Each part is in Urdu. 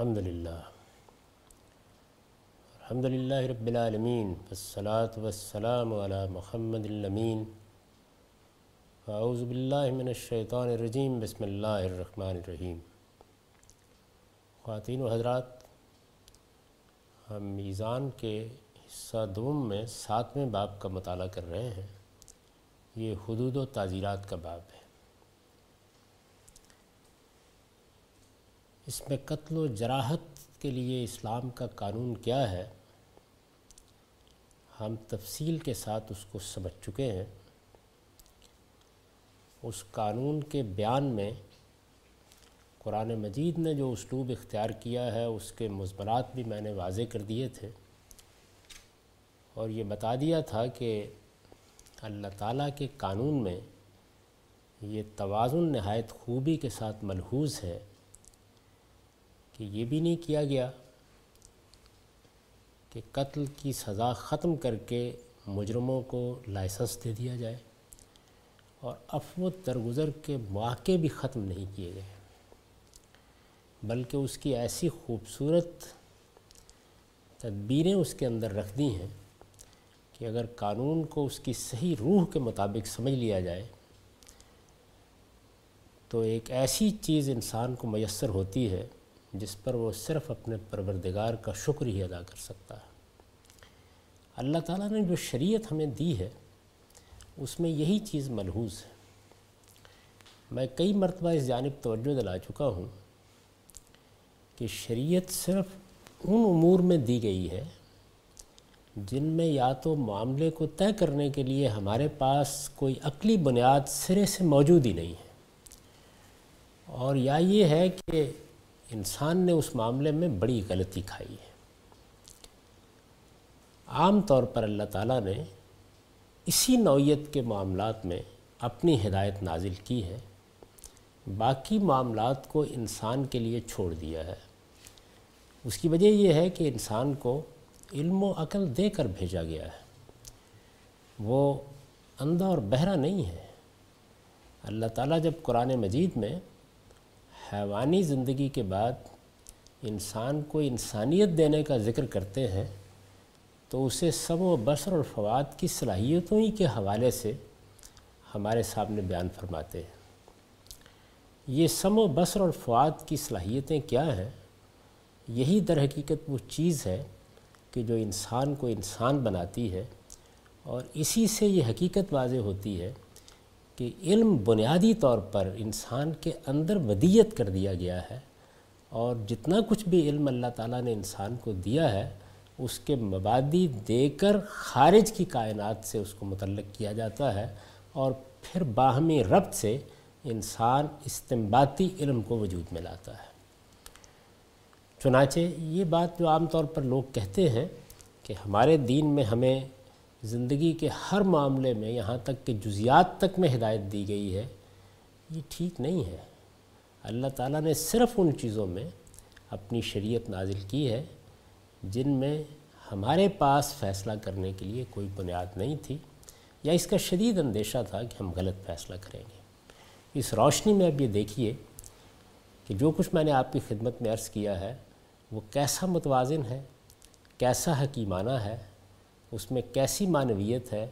الحمد للہ الحمد للہ رب العالمین، والصلاة والسلام علی محمد الامین۔ اعوذ باللہ من الشیطان الرجیم، بسم اللہ الرحمن الرحیم۔ خواتین و حضرات، ہم میزان کے حصہ دوم میں ساتویں باب کا مطالعہ کر رہے ہیں۔ یہ حدود و تعزیرات کا باب ہے۔ اس میں قتل و جراحت کے لیے اسلام کا قانون کیا ہے، ہم تفصیل کے ساتھ اس کو سمجھ چکے ہیں۔ اس قانون کے بیان میں قرآن مجید نے جو اسلوب اختیار کیا ہے، اس کے مضمرات بھی میں نے واضح کر دیے تھے۔ اور یہ بتا دیا تھا کہ اللہ تعالیٰ کے قانون میں یہ توازن نہایت خوبی کے ساتھ ملحوظ ہے۔ کہ یہ بھی نہیں کیا گیا کہ قتل کی سزا ختم کر کے مجرموں کو لائسنس دے دیا جائے اور افو درگزر کے مواقع بھی ختم نہیں کیے گئے، بلکہ اس کی ایسی خوبصورت تدبیریں اس کے اندر رکھ دی ہیں کہ اگر قانون کو اس کی صحیح روح کے مطابق سمجھ لیا جائے تو ایک ایسی چیز انسان کو میسر ہوتی ہے جس پر وہ صرف اپنے پروردگار کا شکر ہی ادا کر سکتا ہے۔ اللہ تعالیٰ نے جو شریعت ہمیں دی ہے، اس میں یہی چیز ملحوظ ہے۔ میں کئی مرتبہ اس جانب توجہ دلا چکا ہوں کہ شریعت صرف ان امور میں دی گئی ہے جن میں یا تو معاملے کو طے کرنے کے لیے ہمارے پاس کوئی عقلی بنیاد سرے سے موجود ہی نہیں ہے۔ اور یا یہ ہے کہ انسان نے اس معاملے میں بڑی غلطی کھائی ہے۔ عام طور پر اللہ تعالیٰ نے اسی نوعیت کے معاملات میں اپنی ہدایت نازل کی ہے۔ باقی معاملات کو انسان کے لیے چھوڑ دیا ہے۔ اس کی وجہ یہ ہے کہ انسان کو علم و عقل دے کر بھیجا گیا ہے۔ وہ اندھا اور بہرا نہیں ہے۔ اللہ تعالیٰ جب قرآن مجید میں حیوانی زندگی کے بعد انسان کو انسانیت دینے کا ذکر کرتے ہیں، تو اسے سم و بصر اور فواد کی صلاحیتوں ہی کے حوالے سے ہمارے سامنے بیان فرماتے ہیں۔ یہ سم و بصر اور فواد کی صلاحیتیں کیا ہیں؟ یہی در حقیقت وہ چیز ہے کہ جو انسان کو انسان بناتی ہے اور اسی سے یہ حقیقت واضح ہوتی ہے کہ علم بنیادی طور پر انسان کے اندر ودیت کر دیا گیا ہے اور جتنا کچھ بھی علم اللہ تعالیٰ نے انسان کو دیا ہے، اس کے مبادی دے کر خارج کی کائنات سے اس کو متعلق کیا جاتا ہے اور پھر باہمی ربط سے انسان استمباتی علم کو وجود میں لاتا ہے۔ چنانچہ یہ بات جو عام طور پر لوگ کہتے ہیں کہ ہمارے دین میں ہمیں زندگی کے ہر معاملے میں یہاں تک کہ جزیات تک میں ہدایت دی گئی ہے، یہ ٹھیک نہیں ہے۔ اللہ تعالیٰ نے صرف ان چیزوں میں اپنی شریعت نازل کی ہے، جن میں ہمارے پاس فیصلہ کرنے کے لیے کوئی بنیاد نہیں تھی، یا اس کا شدید اندیشہ تھا کہ ہم غلط فیصلہ کریں گے۔ اس روشنی میں اب یہ دیکھیے کہ جو کچھ میں نے آپ کی خدمت میں عرض کیا ہے، وہ کیسا متوازن ہے، کیسا حکیمانہ ہے اس میں کیسی معنویت ہے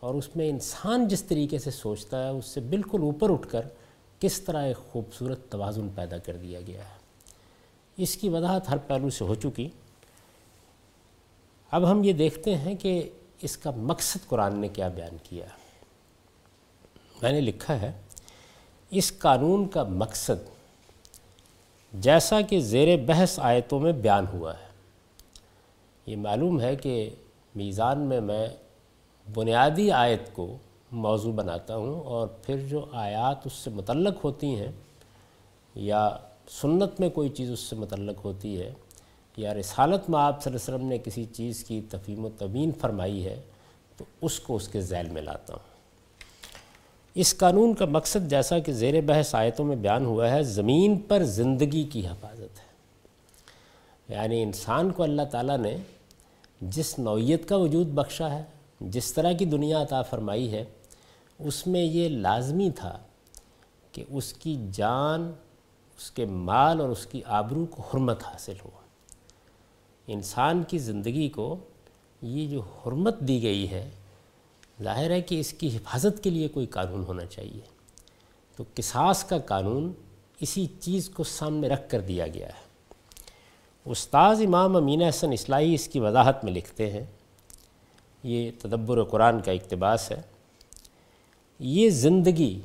اور اس میں انسان جس طریقے سے سوچتا ہے، اس سے بالکل اوپر اٹھ کر کس طرح ایک خوبصورت توازن پیدا کر دیا گیا ہے۔ اس کی وضاحت ہر پہلو سے ہو چکی۔ اب ہم یہ دیکھتے ہیں کہ اس کا مقصد قرآن نے کیا بیان کیا میں نے لکھا ہے، اس قانون کا مقصد جیسا کہ زیر بحث آیتوں میں بیان ہوا ہے۔ یہ معلوم ہے کہ میزان میں میں بنیادی آیت کو موضوع بناتا ہوں اور پھر جو آیات اس سے متعلق ہوتی ہیں یا سنت میں کوئی چیز اس سے متعلق ہوتی ہے یا رسالت میں آپ صلی اللہ علیہ وسلم نے کسی چیز کی تفہیم و تبین فرمائی ہے، تو اس کو اس کے ذیل میں لاتا ہوں۔ اس قانون کا مقصد جیسا کہ زیر بحث آیتوں میں بیان ہوا ہے، زمین پر زندگی کی حفاظت ہے۔ یعنی انسان کو اللہ تعالیٰ نے جس نوعیت کا وجود بخشا ہے، جس طرح کی دنیا عطا فرمائی ہے، اس میں یہ لازمی تھا کہ اس کی جان، اس کے مال اور اس کی آبرو کو حرمت حاصل ہو۔ انسان کی زندگی کو یہ جو حرمت دی گئی ہے، ظاہر ہے کہ اس کی حفاظت کے لیے کوئی قانون ہونا چاہیے۔ تو قصاص کا قانون اسی چیز کو سامنے رکھ کر دیا گیا ہے۔ استاذ امام امین حسن اصلاحی اس کی وضاحت میں لکھتے ہیں۔ یہ تدبر قرآن کا اقتباس ہے۔ یہ زندگی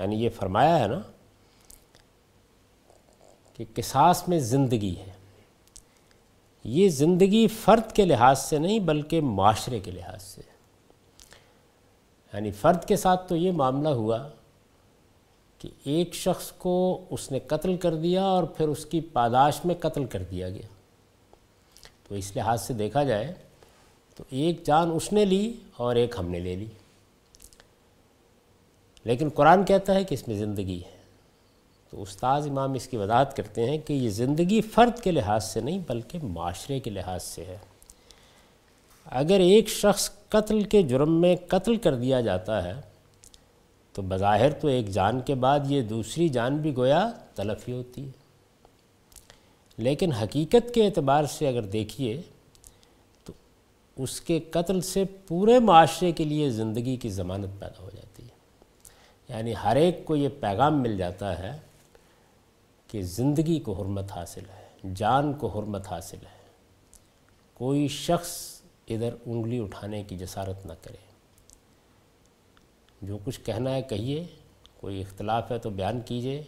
یعنی یہ فرمایا ہے نا کہ قصاص میں زندگی ہے۔ یہ زندگی فرد کے لحاظ سے نہیں بلکہ معاشرے کے لحاظ سے۔ یعنی فرد کے ساتھ تو یہ معاملہ ہوا۔ کہ ایک شخص کو اس نے قتل کر دیا اور پھر اس کی پاداش میں قتل کر دیا گیا۔ تو اس لحاظ سے دیکھا جائے تو ایک جان اس نے لی اور ایک ہم نے لے لی۔ لیکن قرآن کہتا ہے کہ اس میں زندگی ہے۔ تو استاذ امام اس کی وضاحت کرتے ہیں کہ یہ زندگی فرد کے لحاظ سے نہیں بلکہ معاشرے کے لحاظ سے ہے۔ اگر ایک شخص قتل کے جرم میں قتل کر دیا جاتا ہے تو بظاہر تو ایک جان کے بعد یہ دوسری جان بھی گویا تلفی ہوتی ہے۔ لیکن حقیقت کے اعتبار سے اگر دیکھیے تو اس کے قتل سے پورے معاشرے کے لیے زندگی کی ضمانت پیدا ہو جاتی ہے۔ یعنی ہر ایک کو یہ پیغام مل جاتا ہے کہ زندگی کو حرمت حاصل ہے، جان کو حرمت حاصل ہے۔ کوئی شخص ادھر انگلی اٹھانے کی جسارت نہ کرے۔ جو کچھ کہنا ہے کہیے، کوئی اختلاف ہے تو بیان کیجیے۔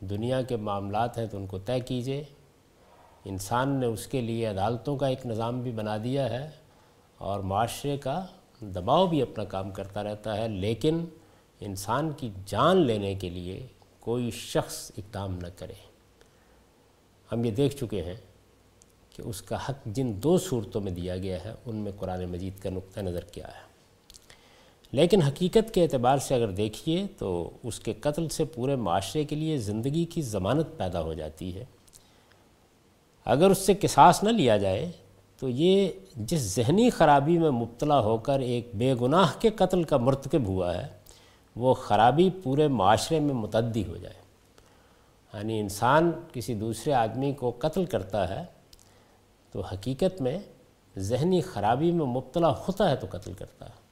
دنیا کے معاملات ہیں تو ان کو طے کیجیے۔ انسان نے اس کے لیے عدالتوں کا ایک نظام بھی بنا دیا ہے اور معاشرے کا دباؤ بھی اپنا کام کرتا رہتا ہے، لیکن انسان کی جان لینے کے لیے کوئی شخص اقدام نہ کرے۔ ہم یہ دیکھ چکے ہیں کہ اس کا حق جن دو صورتوں میں دیا گیا ہے، ان میں قرآن مجید کا نقطہ نظر کیا ہے۔ لیکن حقیقت کے اعتبار سے اگر دیکھیے تو اس کے قتل سے پورے معاشرے کے لیے زندگی کی ضمانت پیدا ہو جاتی ہے۔ اگر اس سے قصاص نہ لیا جائے تو یہ جس ذہنی خرابی میں مبتلا ہو کر ایک بے گناہ کے قتل کا مرتکب ہوا ہے، وہ خرابی پورے معاشرے میں متعدی ہو جائے۔ یعنی انسان کسی دوسرے آدمی کو قتل کرتا ہے تو حقیقت میں ذہنی خرابی میں مبتلا ہوتا ہے تو قتل کرتا ہے۔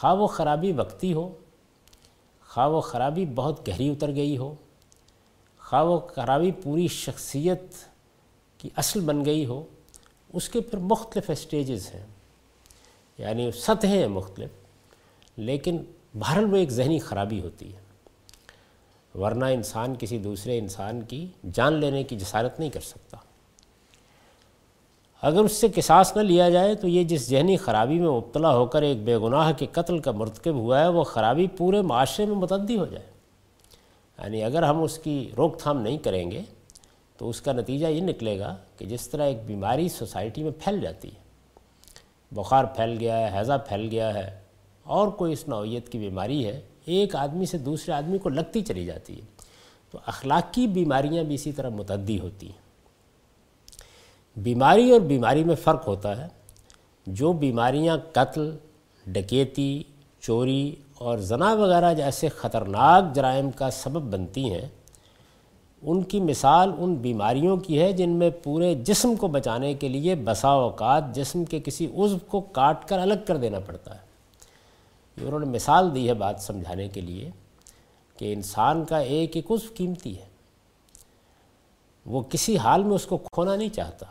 خواہ وہ خرابی وقتی ہو، خواہ وہ خرابی بہت گہری اتر گئی ہو، خواہ وہ خرابی پوری شخصیت کی اصل بن گئی ہو، اس کے پھر مختلف اسٹیجز ہیں۔ یعنی سطحیں ہیں مختلف، لیکن بہرحال وہ ایک ذہنی خرابی ہوتی ہے۔ ورنہ انسان کسی دوسرے انسان کی جان لینے کی جسارت نہیں کر سکتا۔ اگر اس سے قصاص نہ لیا جائے تو یہ جس ذہنی خرابی میں مبتلا ہو کر ایک بے گناہ کے قتل کا مرتکب ہوا ہے، وہ خرابی پورے معاشرے میں متعدی ہو جائے۔ یعنی اگر ہم اس کی روک تھام نہیں کریں گے، تو اس کا نتیجہ یہ نکلے گا کہ جس طرح ایک بیماری سوسائٹی میں پھیل جاتی ہے، بخار پھیل گیا ہے، حیضہ پھیل گیا ہے، اور کوئی اس نوعیت کی بیماری ہے، ایک آدمی سے دوسرے آدمی کو لگتی چلی جاتی ہے۔ تو اخلاقی بیماریاں بھی اسی طرح متعدی ہوتی ہیں۔ بیماری اور بیماری میں فرق ہوتا ہے۔ جو بیماریاں قتل، ڈکیتی، چوری اور زنا وغیرہ جیسے خطرناک جرائم کا سبب بنتی ہیں، ان کی مثال ان بیماریوں کی ہے جن میں پورے جسم کو بچانے کے لیے بسا اوقات جسم کے کسی عضو کو کاٹ کر الگ کر دینا پڑتا ہے۔ یہ انہوں نے مثال دی ہے بات سمجھانے کے لیے کہ انسان کا ایک ایک عضو قیمتی ہے۔ وہ کسی حال میں اس کو کھونا نہیں چاہتا۔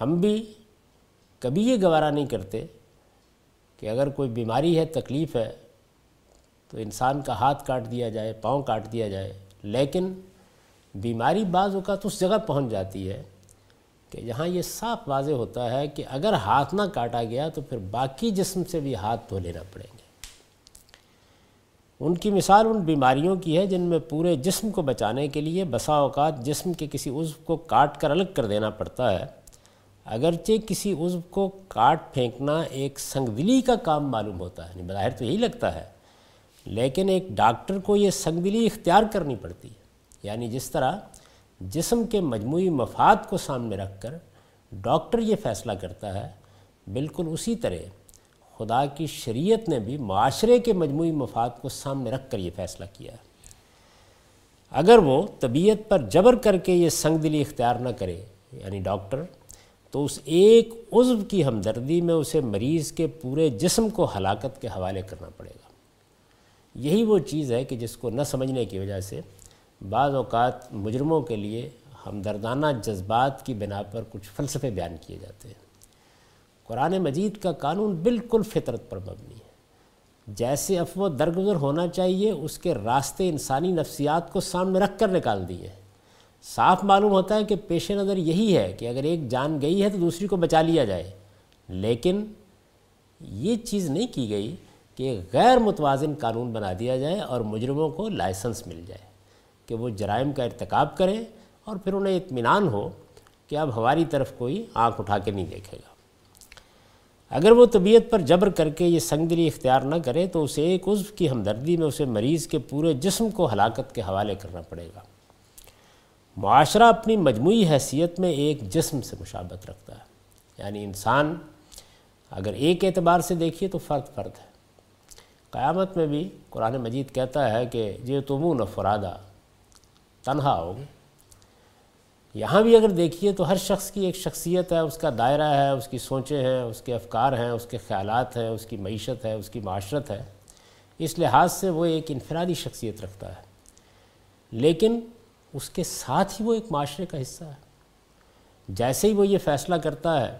ہم بھی کبھی یہ گوارہ نہیں کرتے کہ اگر کوئی بیماری ہے، تکلیف ہے، تو انسان کا ہاتھ کاٹ دیا جائے، پاؤں کاٹ دیا جائے۔ لیکن بیماری بعض اوقات اس جگہ پہنچ جاتی ہے کہ جہاں یہ صاف واضح ہوتا ہے کہ اگر ہاتھ نہ کاٹا گیا تو پھر باقی جسم سے بھی ہاتھ دھو لینا پڑیں گے۔ ان کی مثال ان بیماریوں کی ہے جن میں پورے جسم کو بچانے کے لیے بسا اوقات جسم کے کسی عضو کو کاٹ کر الگ کر دینا پڑتا ہے۔ اگرچہ کسی عضو کو کاٹ پھینکنا ایک سنگ دلی کا کام معلوم ہوتا ہے یعنی بظاہر تو یہی لگتا ہے، لیکن ایک ڈاکٹر کو یہ سنگ دلی اختیار کرنی پڑتی ہے۔ یعنی جس طرح جسم کے مجموعی مفاد کو سامنے رکھ کر ڈاکٹر یہ فیصلہ کرتا ہے، بالکل اسی طرح خدا کی شریعت نے بھی معاشرے کے مجموعی مفاد کو سامنے رکھ کر یہ فیصلہ کیا ہے۔ اگر وہ طبیعت پر جبر کر کے یہ سنگ دلی اختیار نہ کرے یعنی ڈاکٹر تو اس ایک عضو کی ہمدردی میں اسے مریض کے پورے جسم کو ہلاکت کے حوالے کرنا پڑے گا۔ یہی وہ چیز ہے کہ جس کو نہ سمجھنے کی وجہ سے بعض اوقات مجرموں کے لیے ہمدردانہ جذبات کی بنا پر کچھ فلسفے بیان کیے جاتے ہیں۔ قرآن مجید کا قانون بالکل فطرت پر مبنی ہے۔ جیسے افو درگزر ہونا چاہیے، اس کے راستے انسانی نفسیات کو سامنے رکھ کر نکال دیے۔ ہیں صاف معلوم ہوتا ہے کہ پیش نظر یہی ہے کہ اگر ایک جان گئی ہے تو دوسری کو بچا لیا جائے۔ لیکن یہ چیز نہیں کی گئی کہ غیر متوازن قانون بنا دیا جائے اور مجرموں کو لائسنس مل جائے، کہ وہ جرائم کا ارتکاب کریں اور پھر انہیں اطمینان ہو کہ اب ہماری طرف کوئی آنکھ اٹھا کے نہیں دیکھے گا۔ اگر وہ طبیعت پر جبر کر کے یہ سنگ دلی اختیار نہ کرے تو اسے ایک عضو کی ہمدردی میں اسے مریض کے پورے جسم کو ہلاکت کے حوالے کرنا پڑے گا۔ معاشرہ اپنی مجموعی حیثیت میں ایک جسم سے مشابت رکھتا ہے۔ یعنی انسان اگر ایک اعتبار سے دیکھیے تو فرد فرد ہے۔ قیامت میں بھی قرآن مجید کہتا ہے کہ یہ تمون فرادہ تنہا ہو یہاں بھی اگر دیکھیے تو ہر شخص کی ایک شخصیت ہے، اس کا دائرہ ہے، اس کی سوچیں ہیں، اس کے افکار ہیں، اس کے خیالات ہیں، اس کی معیشت ہے، اس کی معاشرت ہے۔ اس لحاظ سے وہ ایک انفرادی شخصیت رکھتا ہے۔ لیکن اس کے ساتھ ہی وہ ایک معاشرے کا حصہ ہے۔ جیسے ہی وہ یہ فیصلہ کرتا ہے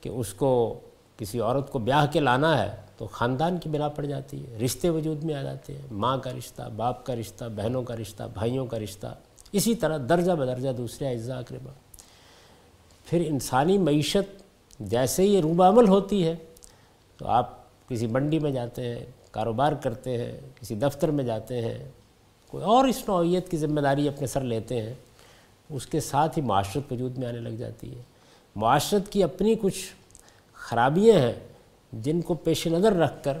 کہ اس کو کسی عورت کو بیاہ کے لانا ہے تو خاندان کی بنا پڑ جاتی ہے، رشتے وجود میں آ جاتے ہیں۔ ماں کا رشتہ، باپ کا رشتہ، بہنوں کا رشتہ، بھائیوں کا رشتہ، اسی طرح درجہ بدرجہ دوسرے اجزاء اقربا پھر انسانی معیشت جیسے ہی روب عمل ہوتی ہے تو آپ کسی منڈی میں جاتے ہیں، کاروبار کرتے ہیں، کسی دفتر میں جاتے ہیں کوئی اور اس نوعیت کی ذمہ داری اپنے سر لیتے ہیں، اس کے ساتھ ہی معاشرت وجود میں آنے لگ جاتی ہے۔ معاشرت کی اپنی کچھ خرابیاں ہیں جن کو پیش نظر رکھ کر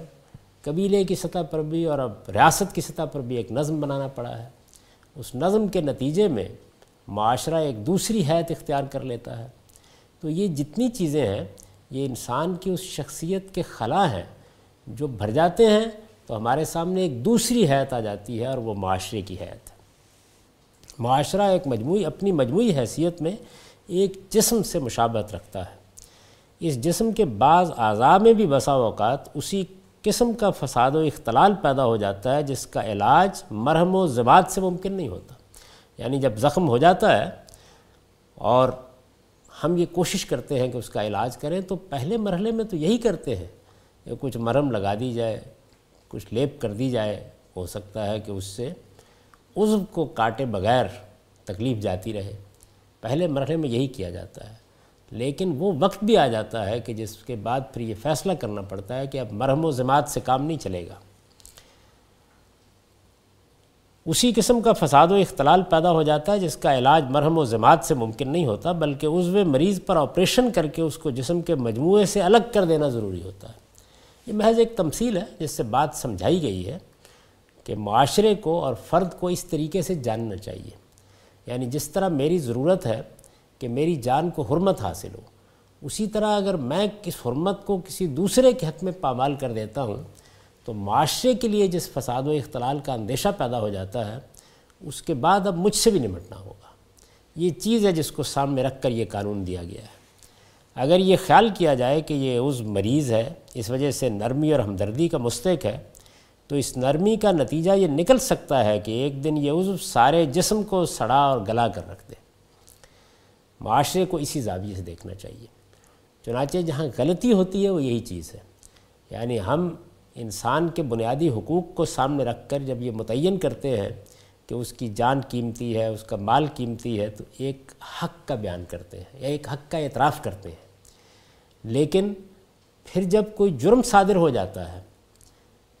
قبیلے کی سطح پر بھی اور اب ریاست کی سطح پر بھی ایک نظم بنانا پڑا ہے۔ اس نظم کے نتیجے میں معاشرہ ایک دوسری حیت اختیار کر لیتا ہے۔ تو یہ جتنی چیزیں ہیں، یہ انسان کی اس شخصیت کے خلا ہیں جو بھر جاتے ہیں تو ہمارے سامنے ایک دوسری حیت آ جاتی ہے اور وہ معاشرے کی حیت ہے۔ معاشرہ ایک مجموعی، اپنی مجموعی حیثیت میں ایک جسم سے مشابت رکھتا ہے۔ اس جسم کے بعض اعضاء میں بھی بسا اوقات اسی قسم کا فساد و اختلال پیدا ہو جاتا ہے جس کا علاج مرہم و زبات سے ممکن نہیں ہوتا۔ یعنی جب زخم ہو جاتا ہے اور ہم یہ کوشش کرتے ہیں کہ اس کا علاج کریں تو پہلے مرحلے میں تو یہی کرتے ہیں کہ کچھ مرہم لگا دی جائے کچھ لیپ کر دی جائے، ہو سکتا ہے کہ اس سے عضو کو کاٹے بغیر تکلیف جاتی رہے۔ پہلے مرحلے میں یہی کیا جاتا ہے، لیکن وہ وقت بھی آ جاتا ہے کہ جس کے بعد پھر یہ فیصلہ کرنا پڑتا ہے کہ اب مرہم و ذماعت سے کام نہیں چلے گا۔ اسی قسم کا فساد و اختلال پیدا ہو جاتا ہے، جس کا علاج مرہم و ذماعت سے ممکن نہیں ہوتا، بلکہ عضو مریض پر آپریشن کر کے اس کو جسم کے مجموعے سے الگ کر دینا ضروری ہوتا ہے۔ یہ محض ایک تمثیل ہے جس سے بات سمجھائی گئی ہے کہ معاشرے کو اور فرد کو اس طریقے سے جاننا چاہیے۔ یعنی جس طرح میری ضرورت ہے کہ میری جان کو حرمت حاصل ہو، اسی طرح اگر میں کس حرمت کو کسی دوسرے کے حق میں پامال کر دیتا ہوں، تو معاشرے کے لیے جس فساد و اختلال کا اندیشہ پیدا ہو جاتا ہے، اس کے بعد اب مجھ سے بھی نمٹنا ہوگا۔ یہ چیز ہے جس کو سامنے رکھ کر یہ قانون دیا گیا ہے۔ اگر یہ خیال کیا جائے کہ یہ عز مریض ہے، اس وجہ سے نرمی اور ہمدردی کا مستق ہے، تو اس نرمی کا نتیجہ یہ نکل سکتا ہے کہ ایک دن یہ عضو سارے جسم کو سڑا اور گلا کر رکھ دے۔ معاشرے کو اسی زاویے سے دیکھنا چاہیے۔ چنانچہ جہاں غلطی ہوتی ہے، وہ یہی چیز ہے۔ یعنی ہم انسان کے بنیادی حقوق کو سامنے رکھ کر جب یہ متعین کرتے ہیں کہ اس کی جان قیمتی ہے، اس کا مال قیمتی ہے، تو ایک حق کا بیان کرتے ہیں یا ایک حق کا اعتراف کرتے ہیں۔ لیکن پھر جب کوئی جرم صادر ہو جاتا ہے،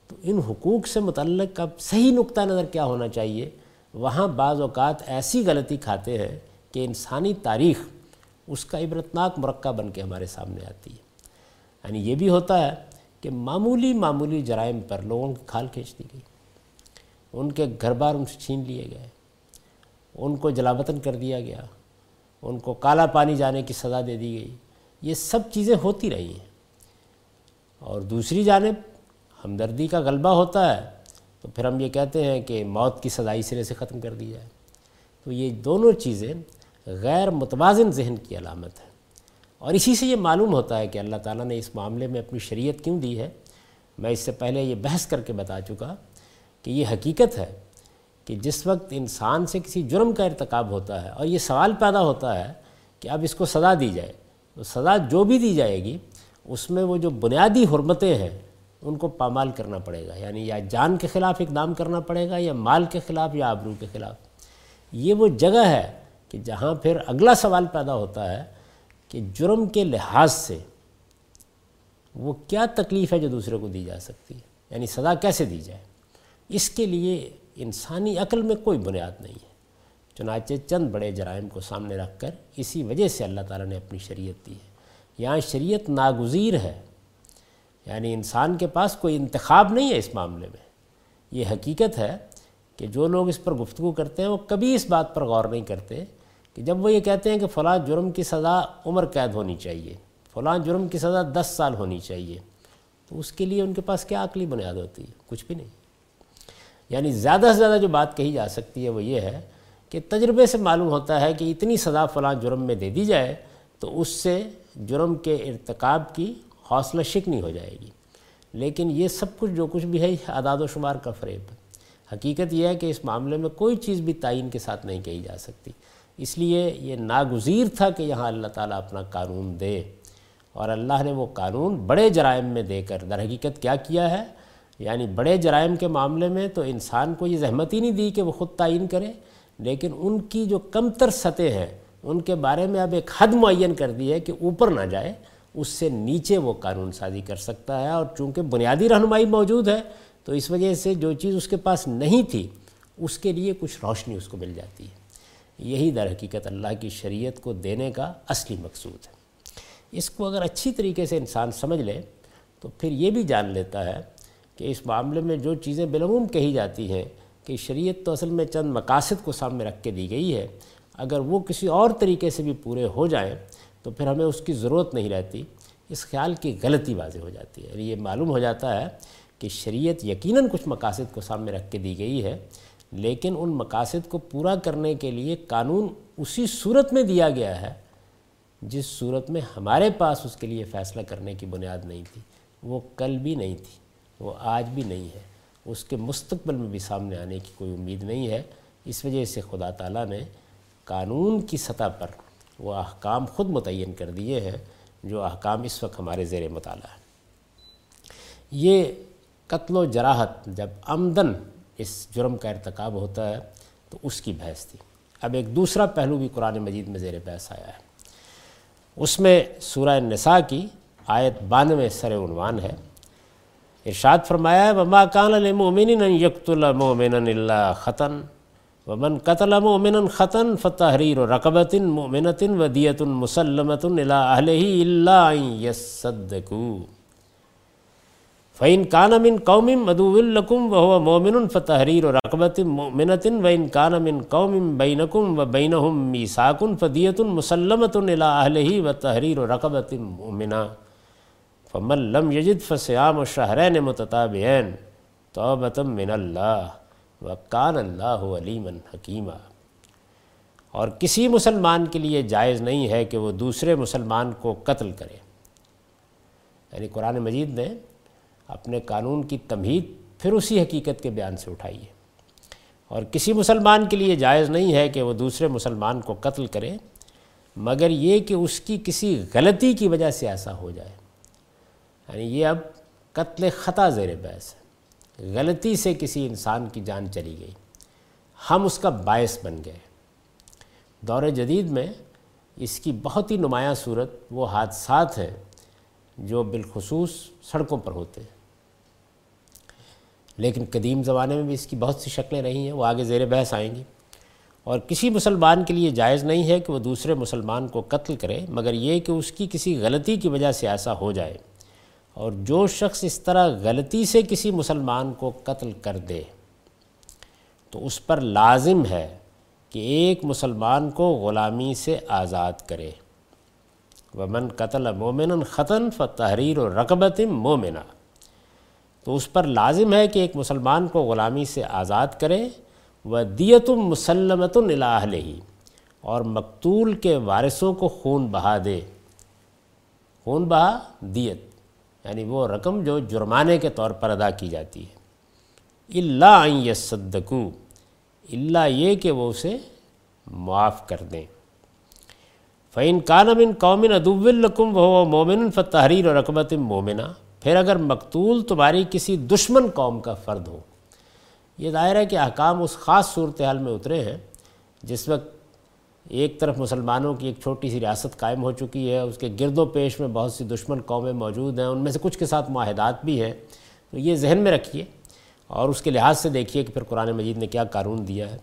تو ان حقوق سے متعلق اب صحیح نقطہ نظر کیا ہونا چاہیے۔ وہاں بعض اوقات ایسی غلطی کھاتے ہیں کہ انسانی تاریخ اس کا عبرتناک مرکہ بن کے ہمارے سامنے آتی ہے۔ یعنی یہ بھی ہوتا ہے کہ معمولی معمولی جرائم پر لوگوں کی کھال کھینچ دی گئی۔ ان کے گھر بار ان سے چھین لیے گئے۔ ان کو جلاوطن کر دیا گیا۔ ان کو کالا پانی جانے کی سزا دے دی گئی۔ یہ سب چیزیں ہوتی رہی ہیں۔ اور دوسری جانب، ہمدردی کا غلبہ ہوتا ہے، تو پھر ہم یہ کہتے ہیں کہ موت کی سزائی سرے سے ختم کر دی جائے۔ تو یہ دونوں چیزیں غیر متوازن ذہن کی علامت ہے اور اسی سے یہ معلوم ہوتا ہے کہ اللہ تعالیٰ نے اس معاملے میں اپنی شریعت کیوں دی ہے۔ میں اس سے پہلے یہ بحث کر کے بتا چکا کہ یہ حقیقت ہے کہ جس وقت انسان سے کسی جرم کا ارتکاب ہوتا ہے اور یہ سوال پیدا ہوتا ہے کہ اب اس کو سزا دی جائے سزا جو بھی دی جائے گی، اس میں وہ جو بنیادی حرمتیں ہیں، ان کو پامال کرنا پڑے گا۔ یعنی یا جان کے خلاف اقدام کرنا پڑے گا، یا مال کے خلاف، یا آبرو کے خلاف۔ یہ وہ جگہ ہے کہ جہاں پھر اگلا سوال پیدا ہوتا ہے کہ جرم کے لحاظ سے وہ کیا تکلیف ہے جو دوسرے کو دی جا سکتی ہے؟ یعنی سزا کیسے دی جائے؟ اس کے لیے انسانی عقل میں کوئی بنیاد نہیں ہے۔ چنانچہ چند بڑے جرائم کو سامنے رکھ کر اسی وجہ سے اللہ تعالیٰ نے اپنی شریعت دی ہے۔ یہاں شریعت ناگزیر ہے یعنی انسان کے پاس کوئی انتخاب نہیں ہے اس معاملے میں۔ یہ حقیقت ہے کہ جو لوگ اس پر گفتگو کرتے ہیں وہ کبھی اس بات پر غور نہیں کرتے کہ جب وہ یہ کہتے ہیں کہ فلاں جرم کی سزا عمر قید ہونی چاہیے، فلاں جرم کی سزا دس سال ہونی چاہیے، تو اس کے لیے ان کے پاس کیا عقلی بنیاد ہوتی ہے؟ کچھ بھی نہیں۔ یعنی زیادہ سے زیادہ جو بات کہی جا سکتی ہے وہ یہ ہے کہ تجربے سے معلوم ہوتا ہے کہ اتنی سزا فلاں جرم میں دے دی جائے تو اس سے جرم کے ارتکاب کی حوصلہ شکنی ہو جائے گی۔ لیکن یہ سب کچھ جو کچھ بھی ہے اعداد و شمار کا فریب۔ حقیقت یہ ہے کہ اس معاملے میں کوئی چیز بھی تعین کے ساتھ نہیں کہی جا سکتی۔ اس لیے یہ ناگزیر تھا کہ یہاں اللہ تعالیٰ اپنا قانون دے۔ اور اللہ نے وہ قانون بڑے جرائم میں دے کر، در حقیقت کیا کیا ہے؟ یعنی بڑے جرائم کے معاملے میں تو انسان کو یہ زحمت ہی نہیں دی کہ وہ خود تعین کرے۔ لیکن ان کی جو کم تر سطح ہیں ان کے بارے میں اب ایک حد معین کر دی ہے کہ اوپر نہ جائے، اس سے نیچے وہ قانون سازی کر سکتا ہے اور چونکہ بنیادی رہنمائی موجود ہے، تو اس وجہ سے جو چیز اس کے پاس نہیں تھی، اس کے لیے کچھ روشنی اس کو مل جاتی ہے۔ یہی در حقیقت اللہ کی شریعت کو دینے کا اصلی مقصود ہے۔ اس کو اگر اچھی طریقے سے انسان سمجھ لے، تو پھر یہ بھی جان لیتا ہے کہ اس معاملے میں جو چیزیں بالعموم کہی جاتی ہیں کہ شریعت تو اصل میں چند مقاصد کو سامنے رکھ کے دی گئی ہے۔ اگر وہ کسی اور طریقے سے بھی پورے ہو جائیں تو پھر ہمیں اس کی ضرورت نہیں رہتی۔ اس خیال کی غلطی واضح ہو جاتی ہے۔ یعنی یہ معلوم ہو جاتا ہے کہ شریعت یقیناً کچھ مقاصد کو سامنے رکھ کے دی گئی ہے، لیکن ان مقاصد کو پورا کرنے کے لیے قانون اسی صورت میں دیا گیا ہے جس صورت میں ہمارے پاس اس کے لیے فیصلہ کرنے کی بنیاد نہیں تھی۔ وہ کل بھی نہیں تھی، وہ آج بھی نہیں ہے۔ اس کے مستقبل میں بھی سامنے آنے کی کوئی امید نہیں ہے۔ اس وجہ سے خدا تعالیٰ نے قانون کی سطح پر وہ احکام خود متعین کر دیے ہیں، جو احکام اس وقت ہمارے زیر مطالعہ ہے یہ قتل و جراحت جب آمدن اس جرم کا ارتکاب ہوتا ہے، تو اس کی بحث تھی۔ اب ایک دوسرا پہلو بھی قرآن مجید میں زیر بحث آیا ہے۔ اس میں سورہ نساء کی آیت بانوے سر عنوان ہے۔ ارشاد فرمایا ہے، وما کان لمؤمن ان یقتل مؤمنا الا خطن ومن قتل مؤمنا خطن فتحریر رقبت مؤمنۃ ودیۃ مسلمۃ الى اهله الا ان يصدقوا فعین کانمن قوم مدو القم و مومن فتحریر و رقبت منتن و ان کان کانمن قوم بینکم و بینہم میساکن فدیت المسلمۃ الہی و تحریر و رقبت مومنا فمن لم یجد فسیام و شہرین متطابعین توبتم من اللہ و کان اللہ علیما حکیمہ اور کسی مسلمان کے لیے جائز نہیں ہے کہ وہ دوسرے مسلمان کو قتل کرے۔ یعنی قرآن مجید نے اپنے قانون کی تمہید پھر اسی حقیقت کے بیان سے اٹھائیے اور کسی مسلمان کے لیے جائز نہیں ہے کہ وہ دوسرے مسلمان کو قتل کرے، مگر یہ کہ اس کی کسی غلطی کی وجہ سے ایسا ہو جائے۔ یعنی یہ اب قتل خطا زیر بحث ہے۔ غلطی سے کسی انسان کی جان چلی گئی۔ ہم اس کا باعث بن گئے۔ دور جدید میں اس کی بہت ہی نمایاں صورت وہ حادثات ہیں جو بالخصوص سڑکوں پر ہوتے ہیں۔ لیکن قدیم زمانے میں بھی اس کی بہت سی شکلیں رہی ہیں، وہ آگے زیر بحث آئیں گی۔ اور کسی مسلمان کے لیے جائز نہیں ہے کہ وہ دوسرے مسلمان کو قتل کرے، مگر یہ کہ اس کی کسی غلطی کی وجہ سے ایسا ہو جائے۔ اور جو شخص اس طرح غلطی سے کسی مسلمان کو قتل کر دے، تو اس پر لازم ہے کہ ایک مسلمان کو غلامی سے آزاد کرے۔ ومن قتل مومن خطن ف تحریر و رقبت مومنہ تو اس پر لازم ہے کہ ایک مسلمان کو غلامی سے آزاد کرے۔ و دیت مسلمت الہ ہی اور مقتول کے وارثوں کو خون بہا دے۔ خون بہا دیت۔ یعنی وہ رقم جو جرمانے کے طور پر ادا کی جاتی ہے۔ اللہ یصدقو اللہ یہ کہ وہ اسے معاف کر دیں۔ فعین کانمن قومن ادب القم و مومن فتحریر و رقبت مومنہ۔ پھر اگر مقتول تمہاری کسی دشمن قوم کا فرد ہو۔ یہ دائرہ کے احکام اس خاص صورتحال میں اترے ہیں، جس وقت ایک طرف مسلمانوں کی ایک چھوٹی سی ریاست قائم ہو چکی ہے، اس کے گرد و پیش میں بہت سی دشمن قومیں موجود ہیں، ان میں سے کچھ کے ساتھ معاہدات بھی ہیں۔ تو یہ ذہن میں رکھیے اور اس کے لحاظ سے دیکھیے کہ پھر قرآن مجید نے کیا قانون دیا ہے۔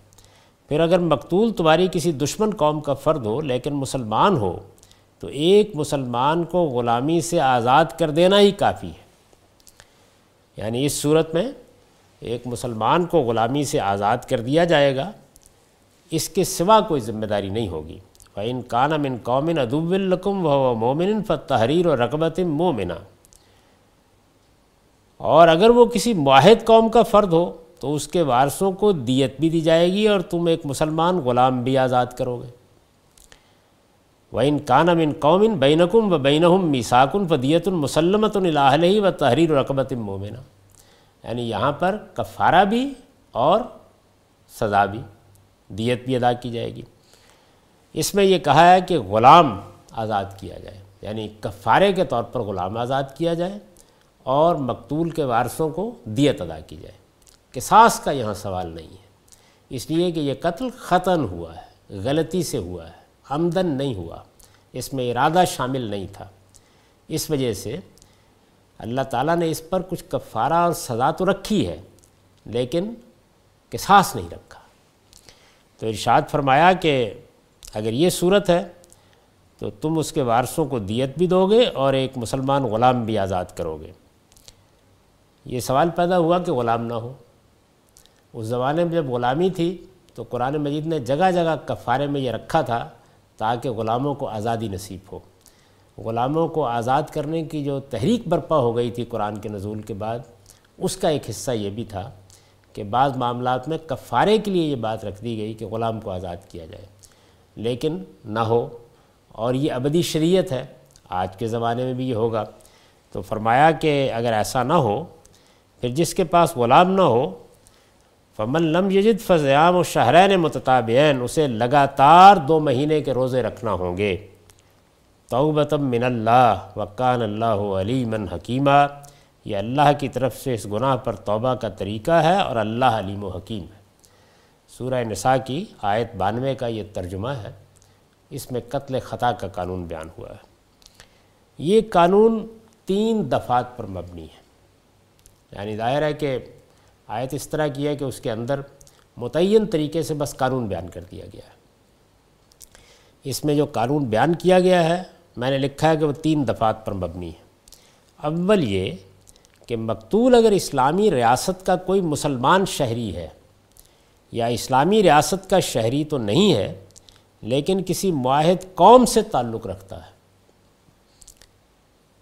پھر اگر مقتول تمہاری کسی دشمن قوم کا فرد ہو لیکن مسلمان ہو، تو ایک مسلمان کو غلامی سے آزاد کر دینا ہی کافی ہے۔ یعنی اس صورت میں ایک مسلمان کو غلامی سے آزاد کر دیا جائے گا۔ اس کے سوا کوئی ذمہ داری نہیں ہوگی۔ فعین کانہ من قومن ادب القم و مومن ف تحریر و رقبت مومنہ اور اگر وہ کسی معاہد قوم کا فرد ہو، تو اس کے وارثوں کو دیت بھی دی جائے گی اور تم ایک مسلمان غلام بھی آزاد کرو گے۔ وَإِن كَانَ مِن قَوْمٍ بَيْنَكُمْ وَبَيْنَهُمْ مِيثَاقٌ فَدِيَةٌ مُسَلَّمَةٌ إِلَىٰ أَهْلِهِ وَتَحْرِيرُ رَقَبَةٍ مُؤْمِنَةٍ۔ یعنی یہاں پر کفارہ بھی اور سزا بھی۔ دیت بھی ادا کی جائے گی۔ اس میں یہ کہا ہے کہ غلام آزاد کیا جائے یعنی کفارے کے طور پر غلام آزاد کیا جائے اور مقتول کے وارثوں کو دیت ادا کی جائے۔ قصاص کا یہاں سوال نہیں ہے، اس لیے کہ یہ قتل ختم ہوا ہے، غلطی سے ہوا ہے، آمدن نہیں ہوا، اس میں ارادہ شامل نہیں تھا۔ اس وجہ سے اللہ تعالیٰ نے اس پر کچھ کفارہ اور سزا تو رکھی ہے، لیکن قصاص نہیں رکھا۔ تو ارشاد فرمایا کہ اگر یہ صورت ہے تو تم اس کے وارثوں کو دیت بھی دو گے اور ایک مسلمان غلام بھی آزاد کرو گے۔ یہ سوال پیدا ہوا کہ غلام نہ ہو۔ اس زمانے میں جب غلامی تھی تو قرآن مجید نے جگہ جگہ کفارے میں یہ رکھا تھا تاکہ غلاموں کو آزادی نصیب ہو۔ غلاموں کو آزاد کرنے کی جو تحریک برپا ہو گئی تھی قرآن کے نزول کے بعد، اس کا ایک حصہ یہ بھی تھا کہ بعض معاملات میں کفارے کے لیے یہ بات رکھ دی گئی کہ غلام کو آزاد کیا جائے۔ لیکن نہ ہو، اور یہ ابدی شریعت ہے، آج کے زمانے میں بھی یہ ہوگا۔ تو فرمایا کہ اگر ایسا نہ ہو، پھر جس کے پاس غلام نہ ہو، فمن لم یجد فضیام و شہرین متطابعین اسے لگاتار دو مہینے کے روزے رکھنا ہوں گے۔ توبتم من اللہ وقان اللہ علیمن حکیمہ یہ اللہ کی طرف سے اس گناہ پر توبہ کا طریقہ ہے اور اللہ علیم و حکیم ہے۔ سورہ نساء کی آیت بانوے کا یہ ترجمہ ہے۔ اس میں قتل خطا کا قانون بیان ہوا ہے۔ یہ قانون تین دفعات پر مبنی ہے۔ یعنی ظاہر ہے کہ آیت اس طرح کی ہے کہ اس کے اندر متعین طریقے سے بس قانون بیان کر دیا گیا ہے۔ اس میں جو قانون بیان کیا گیا ہے، میں نے لکھا ہے کہ وہ تین دفعات پر مبنی ہے۔ اول یہ کہ مقتول اگر اسلامی ریاست کا کوئی مسلمان شہری ہے یا اسلامی ریاست کا شہری تو نہیں ہے، لیکن کسی معاہد قوم سے تعلق رکھتا ہے۔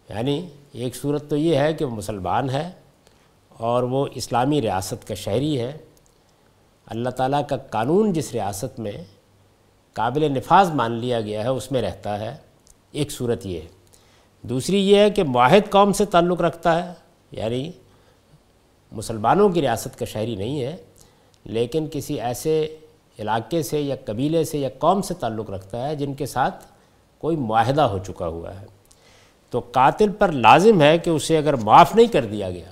یعنی ایک صورت تو یہ ہے کہ وہ مسلمان ہے اور وہ اسلامی ریاست کا شہری ہے۔ اللہ تعالیٰ کا قانون جس ریاست میں قابل نفاذ مان لیا گیا ہے، اس میں رہتا ہے۔ ایک صورت یہ ہے۔ دوسری یہ ہے کہ معاہد قوم سے تعلق رکھتا ہے۔ یعنی مسلمانوں کی ریاست کا شہری نہیں ہے، لیکن کسی ایسے علاقے سے یا قبیلے سے یا قوم سے تعلق رکھتا ہے جن کے ساتھ کوئی معاہدہ ہو چکا ہوا ہے۔ تو قاتل پر لازم ہے کہ اسے اگر معاف نہیں کر دیا گیا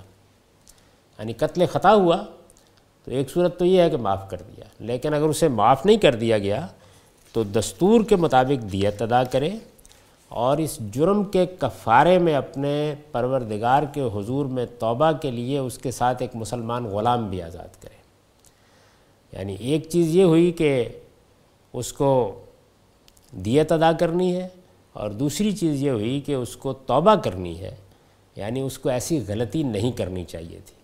یعنی قتل خطا ہوا، تو ایک صورت تو یہ ہے کہ معاف کر دیا۔ لیکن اگر اسے معاف نہیں کر دیا گیا، تو دستور کے مطابق دیت ادا کرے۔ اور اس جرم کے کفارے میں اپنے پروردگار کے حضور میں توبہ کے لیے اس کے ساتھ ایک مسلمان غلام بھی آزاد کرے۔ یعنی ایک چیز یہ ہوئی کہ اس کو دیت ادا کرنی ہے اور دوسری چیز یہ ہوئی کہ اس کو توبہ کرنی ہے۔ یعنی اس کو ایسی غلطی نہیں کرنی چاہیے تھی۔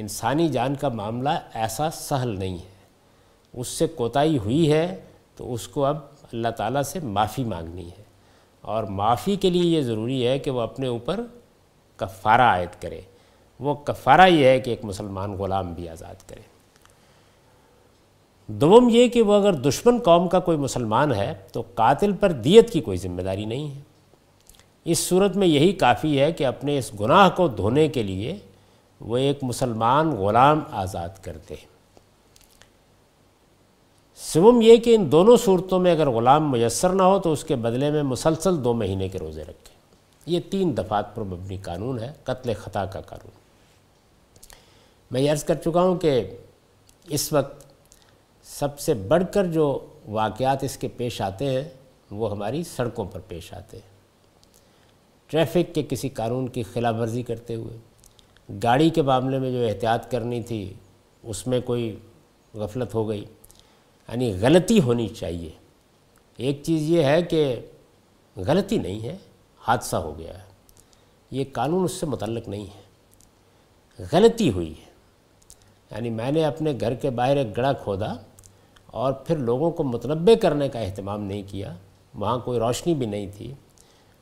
انسانی جان کا معاملہ ایسا سہل نہیں ہے۔ اس سے کوتاہی ہوئی ہے تو اس کو اب اللہ تعالیٰ سے معافی مانگنی ہے۔ اور معافی کے لیے یہ ضروری ہے کہ وہ اپنے اوپر کفارہ عائد کرے۔ وہ کفارہ یہ ہے کہ ایک مسلمان غلام بھی آزاد کرے۔ دوم یہ کہ وہ اگر دشمن قوم کا کوئی مسلمان ہے تو قاتل پر دیت کی کوئی ذمہ داری نہیں ہے۔ اس صورت میں یہی کافی ہے کہ اپنے اس گناہ کو دھونے کے لیے وہ ایک مسلمان غلام آزاد کرتے ہیں سوم یہ کہ ان دونوں صورتوں میں اگر غلام میسر نہ ہو تو اس کے بدلے میں مسلسل دو مہینے کے روزے رکھیں۔ یہ تین دفعات پر مبنی قانون ہے، قتل خطا کا قانون۔ میں یہ عرض کر چکا ہوں کہ اس وقت سب سے بڑھ کر جو واقعات اس کے پیش آتے ہیں، وہ ہماری سڑکوں پر پیش آتے ہیں۔ ٹریفک کے کسی قانون کی خلاف ورزی کرتے ہوئے، گاڑی کے معاملے میں جو احتیاط کرنی تھی، اس میں کوئی غفلت ہو گئی۔ یعنی غلطی ہونی چاہیے۔ ایک چیز یہ ہے کہ غلطی نہیں ہے، حادثہ ہو گیا ہے۔ یہ قانون اس سے متعلق نہیں ہے۔ غلطی ہوئی ہے۔ یعنی میں نے اپنے گھر کے باہر ایک گڑا کھودا اور پھر لوگوں کو متنبع کرنے کا اہتمام نہیں کیا۔ وہاں کوئی روشنی بھی نہیں تھی،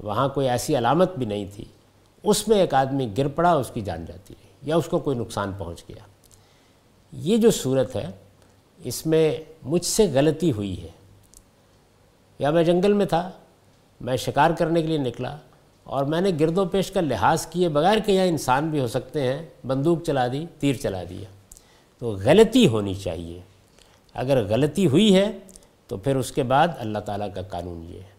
وہاں کوئی ایسی علامت بھی نہیں تھی۔ اس میں ایک آدمی گر پڑا، اس کی جان جاتی رہی یا اس کو کوئی نقصان پہنچ گیا۔ یہ جو صورت ہے، اس میں مجھ سے غلطی ہوئی ہے۔ یا میں جنگل میں تھا، میں شکار کرنے کے لیے نکلا اور میں نے گرد و پیش کا لحاظ کیے بغیر کہ یہاں انسان بھی ہو سکتے ہیں، بندوق چلا دی، تیر چلا دیا۔ تو غلطی ہونی چاہیے۔ اگر غلطی ہوئی ہے تو پھر اس کے بعد اللہ تعالیٰ کا قانون یہ ہے۔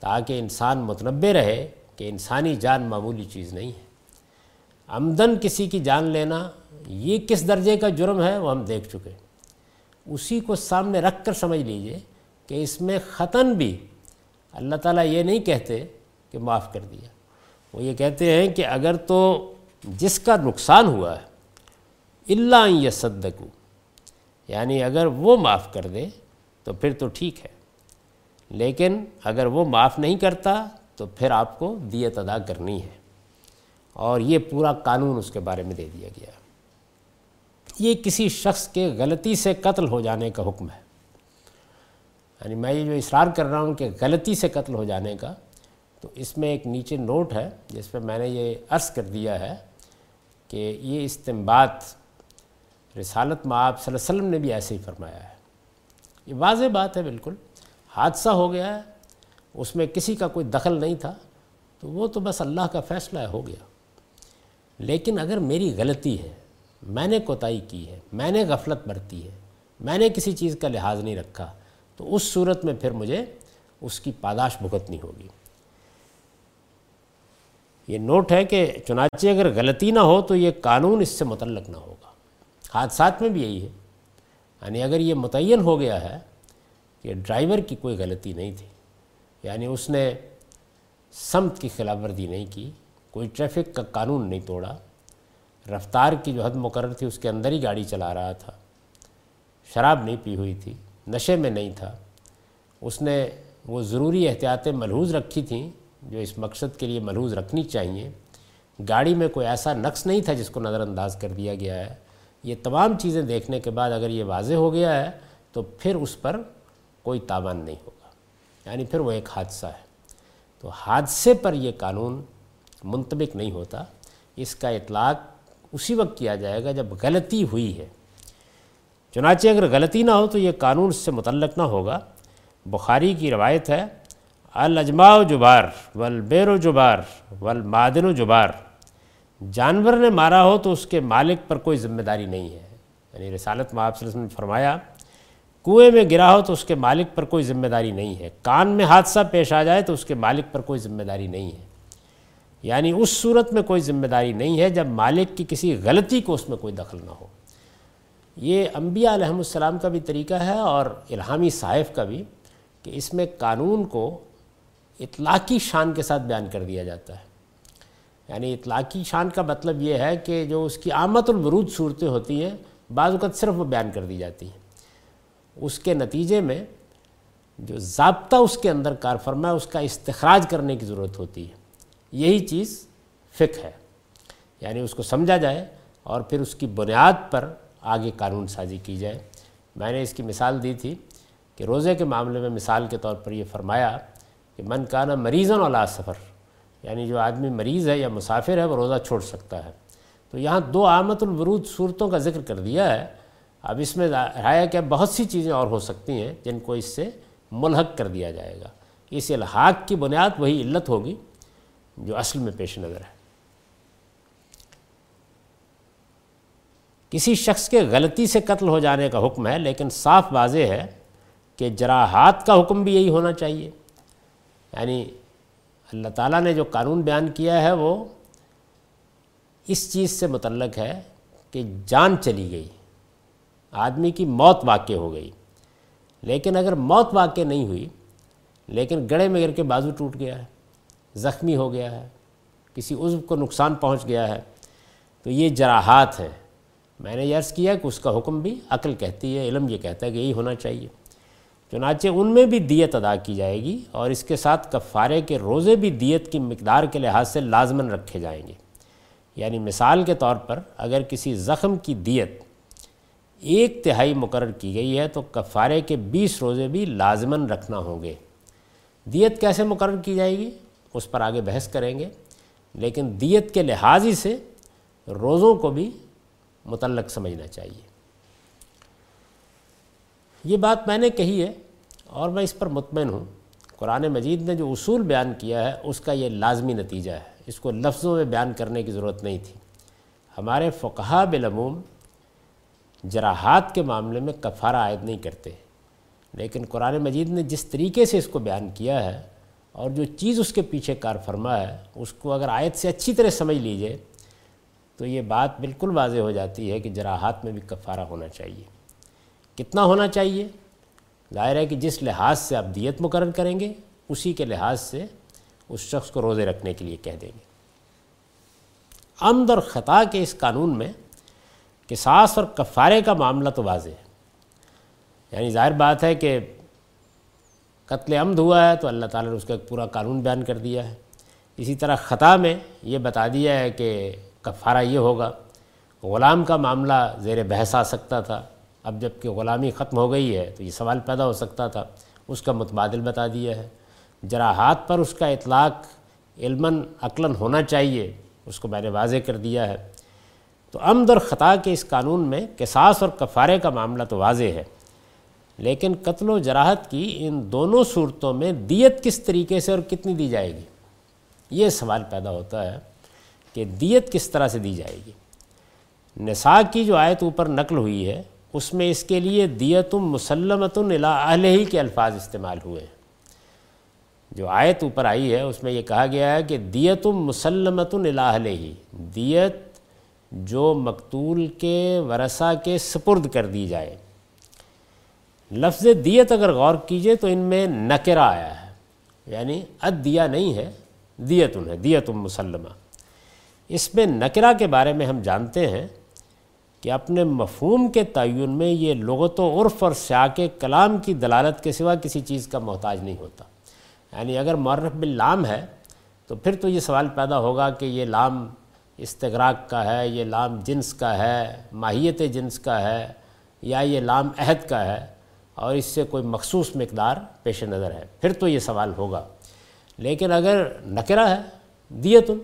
تاکہ انسان متنبع رہے کہ انسانی جان معمولی چیز نہیں ہے۔ آمدن کسی کی جان لینا، یہ کس درجے کا جرم ہے وہ ہم دیکھ چکے۔ اسی کو سامنے رکھ کر سمجھ لیجیے کہ اس میں ختن بھی اللہ تعالیٰ یہ نہیں کہتے کہ معاف کر دیا۔ وہ یہ کہتے ہیں کہ اگر تو جس کا نقصان ہوا ہے اللہ یہ یعنی اگر وہ معاف کر دے تو پھر تو ٹھیک ہے۔ لیکن اگر وہ معاف نہیں کرتا تو پھر آپ کو دیت ادا کرنی ہے۔ اور یہ پورا قانون اس کے بارے میں دے دیا گیا۔ یہ کسی شخص کے غلطی سے قتل ہو جانے کا حکم ہے۔ یعنی میں یہ جو اصرار کر رہا ہوں کہ غلطی سے قتل ہو جانے کا، تو اس میں ایک نیچے نوٹ ہے جس پہ میں نے یہ عرض کر دیا ہے کہ یہ استمباد رسالت معاب صلی اللہ علیہ وسلم نے بھی ایسے ہی فرمایا ہے۔ یہ واضح بات ہے بالکل۔ حادثہ ہو گیا ہے، اس میں کسی کا کوئی دخل نہیں تھا، تو وہ تو بس اللہ کا فیصلہ ہے ہو گیا۔ لیکن اگر میری غلطی ہے میں نے کوتاہی کی ہے، میں نے غفلت برتی ہے، میں نے کسی چیز کا لحاظ نہیں رکھا، تو اس صورت میں پھر مجھے اس کی پاداش بھگتنی ہوگی۔ یہ نوٹ ہے کہ چنانچہ اگر غلطی نہ ہو تو یہ قانون اس سے متعلق نہ ہوگا۔ حادثات میں بھی یہی ہے۔ یعنی اگر یہ متعین ہو گیا ہے کہ ڈرائیور کی کوئی غلطی نہیں تھی یعنی اس نے سمت کی خلاف ورزی نہیں کی، کوئی ٹریفک کا قانون نہیں توڑا رفتار کی جو حد مقرر تھی اس کے اندر ہی گاڑی چلا رہا تھا۔ شراب نہیں پی ہوئی تھی، نشے میں نہیں تھا۔ اس نے وہ ضروری احتیاطیں ملحوظ رکھی تھیں جو اس مقصد کے لیے ملحوظ رکھنی چاہیے۔ گاڑی میں کوئی ایسا نقص نہیں تھا جس کو نظر انداز کر دیا گیا ہے۔ یہ تمام چیزیں دیکھنے کے بعد اگر یہ واضح ہو گیا ہے تو پھر اس پر کوئی تاوان نہیں ہوگا۔ یعنی پھر وہ ایک حادثہ ہے۔ تو حادثے پر یہ قانون منطبق نہیں ہوتا۔ اس کا اطلاق اسی وقت کیا جائے گا جب غلطی ہوئی ہے۔ چنانچہ اگر غلطی نہ ہو تو یہ قانون اس سے متعلق نہ ہوگا۔ بخاری کی روایت ہے الجماع و جبار والبیر و جبار والمادن و جبار۔ جانور نے مارا ہو تو اس کے مالک پر کوئی ذمہ داری نہیں ہے۔ یعنی رسالت میں آپ سے نے فرمایا، کنویں میں گرا ہو تو اس کے مالک پر کوئی ذمہ داری نہیں ہے۔ کان میں حادثہ پیش آ جائے تو اس کے مالک پر کوئی ذمہ داری نہیں ہے۔ یعنی اس صورت میں کوئی ذمہ داری نہیں ہے جب مالک کی کسی غلطی کو اس میں کوئی دخل نہ ہو۔ یہ انبیاء علیہ السلام کا بھی طریقہ ہے اور الہامی صاحب کا بھی کہ اس میں قانون کو اطلاقی شان کے ساتھ بیان کر دیا جاتا ہے۔ یعنی اطلاقی شان کا مطلب یہ ہے کہ جو اس کی آمد الورود صورتیں ہوتی ہیں، بعض اوقات صرف وہ بیان کر دی جاتی ہیں۔ اس کے نتیجے میں جو ضابطہ اس کے اندر کار فرما ہے، اس کا استخراج کرنے کی ضرورت ہوتی ہے۔ یہی چیز فقہ ہے۔ یعنی اس کو سمجھا جائے اور پھر اس کی بنیاد پر آگے قانون سازی کی جائے۔ میں نے اس کی مثال دی تھی کہ روزے کے معاملے میں مثال کے طور پر یہ فرمایا کہ من کانا مریض والا سفر یعنی جو آدمی مریض ہے یا مسافر ہے وہ روزہ چھوڑ سکتا ہے۔ تو یہاں دو آمت الورود صورتوں کا ذکر کر دیا ہے۔ اب اس میں ہے کہ بہت سی چیزیں اور ہو سکتی ہیں جن کو اس سے ملحق کر دیا جائے گا۔ اس الحاق کی بنیاد وہی علت ہوگی۔ جو اصل میں پیش نظر ہے۔ کسی شخص کے غلطی سے قتل ہو جانے کا حکم ہے، لیکن صاف واضح ہے کہ جراحات کا حکم بھی یہی ہونا چاہیے۔ یعنی اللہ تعالیٰ نے جو قانون بیان کیا ہے، وہ اس چیز سے متعلق ہے کہ جان چلی گئی، آدمی کی موت واقع ہو گئی۔ لیکن اگر موت واقع نہیں ہوئی، لیکن گڑے میں گر کے بازو ٹوٹ گیا ہے۔ زخمی ہو گیا ہے، کسی عضو کو نقصان پہنچ گیا ہے۔ تو یہ جراحات ہیں۔ میں نے عرض کیا کہ اس کا حکم بھی عقل کہتی ہے، علم یہ کہتا ہے کہ یہی ہونا چاہیے۔ چنانچہ ان میں بھی دیت ادا کی جائے گی اور اس کے ساتھ کفارے کے روزے بھی دیت کی مقدار کے لحاظ سے لازمن رکھے جائیں گے۔ یعنی مثال کے طور پر اگر کسی زخم کی دیت ایک تہائی مقرر کی گئی ہے تو کفارے کے بیس روزے بھی لازمن رکھنا ہوں گے۔ دیت کیسے مقرر کی جائے گی؟ اس پر آگے بحث کریں گے۔ لیکن دیت کے لحاظ ہی سے روزوں کو بھی متعلق سمجھنا چاہیے۔ یہ بات میں نے کہی ہے اور میں اس پر مطمئن ہوں۔ قرآن مجید نے جو اصول بیان کیا ہے، اس کا یہ لازمی نتیجہ ہے۔ اس کو لفظوں میں بیان کرنے کی ضرورت نہیں تھی۔ ہمارے فقہ بالعموم جراحات کے معاملے میں کفارہ عائد نہیں کرتے۔ لیکن قرآن مجید نے جس طریقے سے اس کو بیان کیا ہے اور جو چیز اس کے پیچھے کار فرما ہے، اس کو اگر آیت سے اچھی طرح سمجھ لیجیے، تو یہ بات بالکل واضح ہو جاتی ہے کہ جراحات میں بھی کفارہ ہونا چاہیے۔ کتنا ہونا چاہیے؟ ظاہر ہے کہ جس لحاظ سے آپ دیت مقرر کریں گے، اسی کے لحاظ سے اس شخص کو روزے رکھنے کے لیے کہہ دیں گے۔ عمد اور خطا کے اس قانون میں قصاص اور کفارے کا معاملہ تو واضح ہے۔ یعنی ظاہر بات ہے کہ قتل عمد ہوا ہے تو اللہ تعالیٰ نے اس کا ایک پورا قانون بیان کر دیا ہے۔ اسی طرح خطا میں یہ بتا دیا ہے کہ کفارہ یہ ہوگا۔ غلام کا معاملہ زیر بحث آ سکتا تھا۔ اب جبکہ غلامی ختم ہو گئی ہے تو یہ سوال پیدا ہو سکتا تھا۔ اس کا متبادل بتا دیا ہے۔ جراحات پر اس کا اطلاق علماً عقلاً ہونا چاہیے، اس کو میں نے واضح کر دیا ہے۔ تو عمد اور خطا کے اس قانون میں قصاص اور کفارے کا معاملہ تو واضح ہے۔ لیکن قتل و جراحت کی ان دونوں صورتوں میں دیت کس طریقے سے اور کتنی دی جائے گی؟ یہ سوال پیدا ہوتا ہے کہ دیت کس طرح سے دی جائے گی؟ نساء کی جو آیت اوپر نقل ہوئی ہے، اس میں اس کے لیے دیت مسلمت اہل ہی کے الفاظ استعمال ہوئے ہیں۔ جو آیت اوپر آئی ہے، اس میں یہ کہا گیا ہے کہ دیت مسلمت اہل ہی، دیت جو مقتول کے ورثہ کے سپرد کر دی جائے۔ لفظ دیت اگر غور کیجیے تو ان میں نکرہ آیا ہے۔ یعنی اد دیا نہیں ہے، دیتن ہے دیت مسلمہ۔ اس میں نکرہ کے بارے میں ہم جانتے ہیں کہ اپنے مفہوم کے تعین میں یہ لغت و عرف اور سیاق کلام کی دلالت کے سوا کسی چیز کا محتاج نہیں ہوتا۔ یعنی اگر معرف باللام ہے تو پھر تو یہ سوال پیدا ہوگا کہ یہ لام استغراق کا ہے، یہ لام جنس کا ہے، ماہیت جنس کا ہے یا یہ لام عہد کا ہے۔ اور اس سے کوئی مخصوص مقدار پیش نظر ہے۔ پھر تو یہ سوال ہوگا۔ لیکن اگر نکرہ ہے دیتن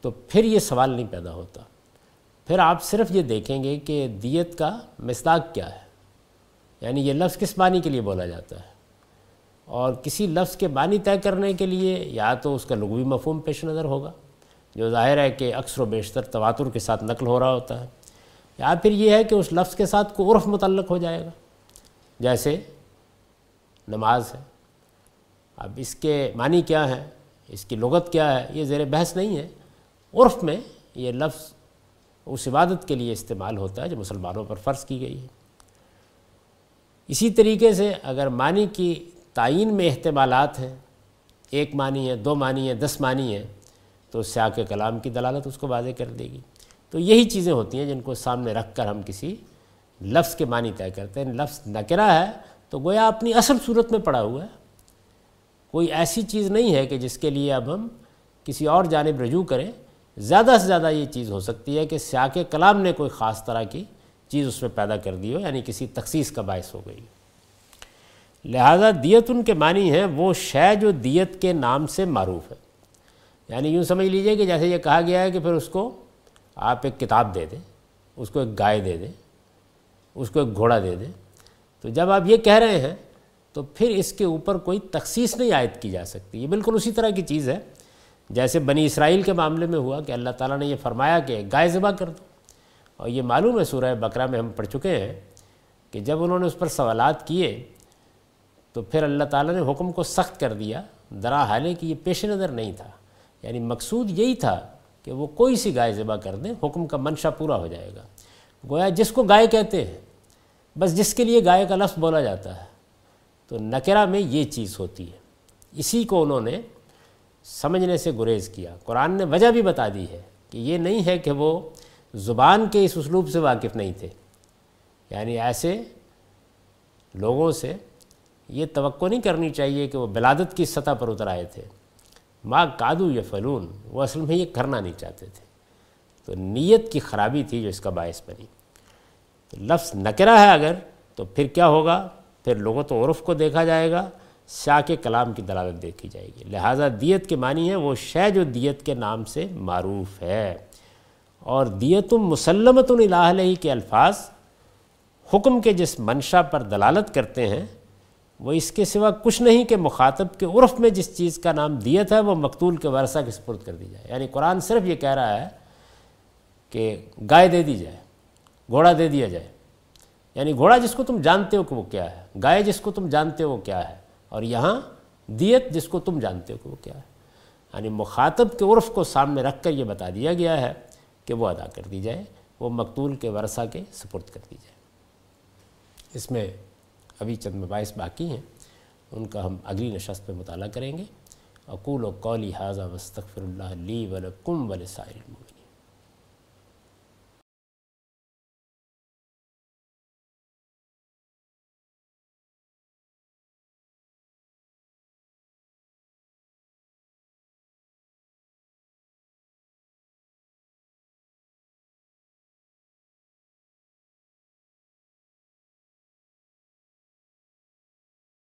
تو پھر یہ سوال نہیں پیدا ہوتا۔ پھر آپ صرف یہ دیکھیں گے کہ دیت کا مصداق کیا ہے۔ یعنی یہ لفظ کس معنی کے لیے بولا جاتا ہے؟ اور کسی لفظ کے معنی طے کرنے کے لیے یا تو اس کا لغوی مفہوم پیش نظر ہوگا۔ جو ظاہر ہے کہ اکثر و بیشتر تواتر کے ساتھ نقل ہو رہا ہوتا ہے۔ یا پھر یہ ہے کہ اس لفظ کے ساتھ کوئی عرف متعلق ہو جائے گا۔ جیسے نماز ہے۔ اب اس کے معنی کیا ہے اس کی لغت کیا ہے؟ یہ زیر بحث نہیں ہے۔ عرف میں یہ لفظ اس عبادت کے لیے استعمال ہوتا ہے جو مسلمانوں پر فرض کی گئی ہے۔ اسی طریقے سے اگر معنی کی تعین میں احتمالات ہیں، ایک معنی ہے، دو معنی ہے، دس معنی ہے تو سیاق کے کلام کی دلالت اس کو واضح کر دے گی۔ تو یہی چیزیں ہوتی ہیں جن کو سامنے رکھ کر ہم کسی لفظ کے معنی طے کرتے ہیں۔ لفظ نکرہ ہے تو گویا اپنی اصل صورت میں پڑا ہوا ہے۔ کوئی ایسی چیز نہیں ہے کہ جس کے لیے اب ہم کسی اور جانب رجوع کریں۔ زیادہ سے زیادہ یہ چیز ہو سکتی ہے کہ سیاق کلام نے کوئی خاص طرح کی چیز اس میں پیدا کر دی ہو یعنی کسی تخصیص کا باعث ہو گئی۔ لہذا دیت ان کے معنی ہے وہ شے جو دیت کے نام سے معروف ہے۔ یعنی یوں سمجھ لیجیے کہ جیسے یہ کہا گیا ہے کہ پھر اس کو آپ ایک کتاب دے دیں، اس کو ایک گائے دے دیں، اس کو ایک گھوڑا دے دیں۔ تو جب آپ یہ کہہ رہے ہیں، تو پھر اس کے اوپر کوئی تخصیص نہیں عائد کی جا سکتی۔ یہ بالکل اسی طرح کی چیز ہے۔ جیسے بنی اسرائیل کے معاملے میں ہوا کہ اللہ تعالیٰ نے یہ فرمایا کہ گائے ذبح کر دو۔ اور یہ معلوم ہے، سورہ بقرہ میں ہم پڑھ چکے ہیں کہ جب انہوں نے اس پر سوالات کیے، تو پھر اللہ تعالیٰ نے حکم کو سخت کر دیا۔ درا حالے کہ یہ پیش نظر نہیں تھا۔ یعنی مقصود یہی تھا کہ وہ کوئی سی گائے ذبح کر دیں، حکم کا منشا پورا ہو جائے گا۔ گویا جس کو گائے کہتے ہیں، بس جس کے لیے گائے کا لفظ بولا جاتا ہے، تو نکرہ میں یہ چیز ہوتی ہے۔ اسی کو انہوں نے سمجھنے سے گریز کیا۔ قرآن نے وجہ بھی بتا دی ہے کہ یہ نہیں ہے کہ وہ زبان کے اس اسلوب سے واقف نہیں تھے۔ یعنی ایسے لوگوں سے یہ توقع نہیں کرنی چاہیے کہ وہ بلادت کی سطح پر اتر آئے تھے۔ ماں کادو یا فلون وہ اصل میں یہ کرنا نہیں چاہتے تھے۔ تو نیت کی خرابی تھی جو اس کا باعث بنی۔ تو لفظ نکرہ ہے اگر، تو پھر کیا ہوگا؟ پھر لوگوں تو عرف کو دیکھا جائے گا، شاہ کے کلام کی دلالت دیکھی جائے گی۔ لہٰذا دیت کے معنی ہے وہ شے جو دیت کے نام سے معروف ہے۔ اور دیت مسلمت الہ علیہ کے الفاظ حکم کے جس منشا پر دلالت کرتے ہیں وہ اس کے سوا کچھ نہیں کہ مخاطب کے عرف میں جس چیز کا نام دیت ہے وہ مقتول کے ورثہ کے سپرد کر دی جائے۔ یعنی قرآن صرف یہ کہہ رہا ہے کہ گائے دے دی جائے، گھوڑا دے دیا جائے۔ یعنی گھوڑا جس کو تم جانتے ہو کہ وہ کیا ہے، گائے جس کو تم جانتے ہو وہ کیا ہے، اور یہاں دیت جس کو تم جانتے ہو کہ وہ کیا ہے۔ یعنی مخاطب کے عرف کو سامنے رکھ کر یہ بتا دیا گیا ہے کہ وہ ادا کر دی جائے، وہ مقتول کے ورثہ کے سپرد کر دی جائے۔ اس میں ابھی چند مباحث باقی ہیں، ان کا ہم اگلی نشست پہ مطالعہ کریں گے۔ اقول و قولی حاضہ وستغفر اللہ لی ولکم ولسائر المؤمنین۔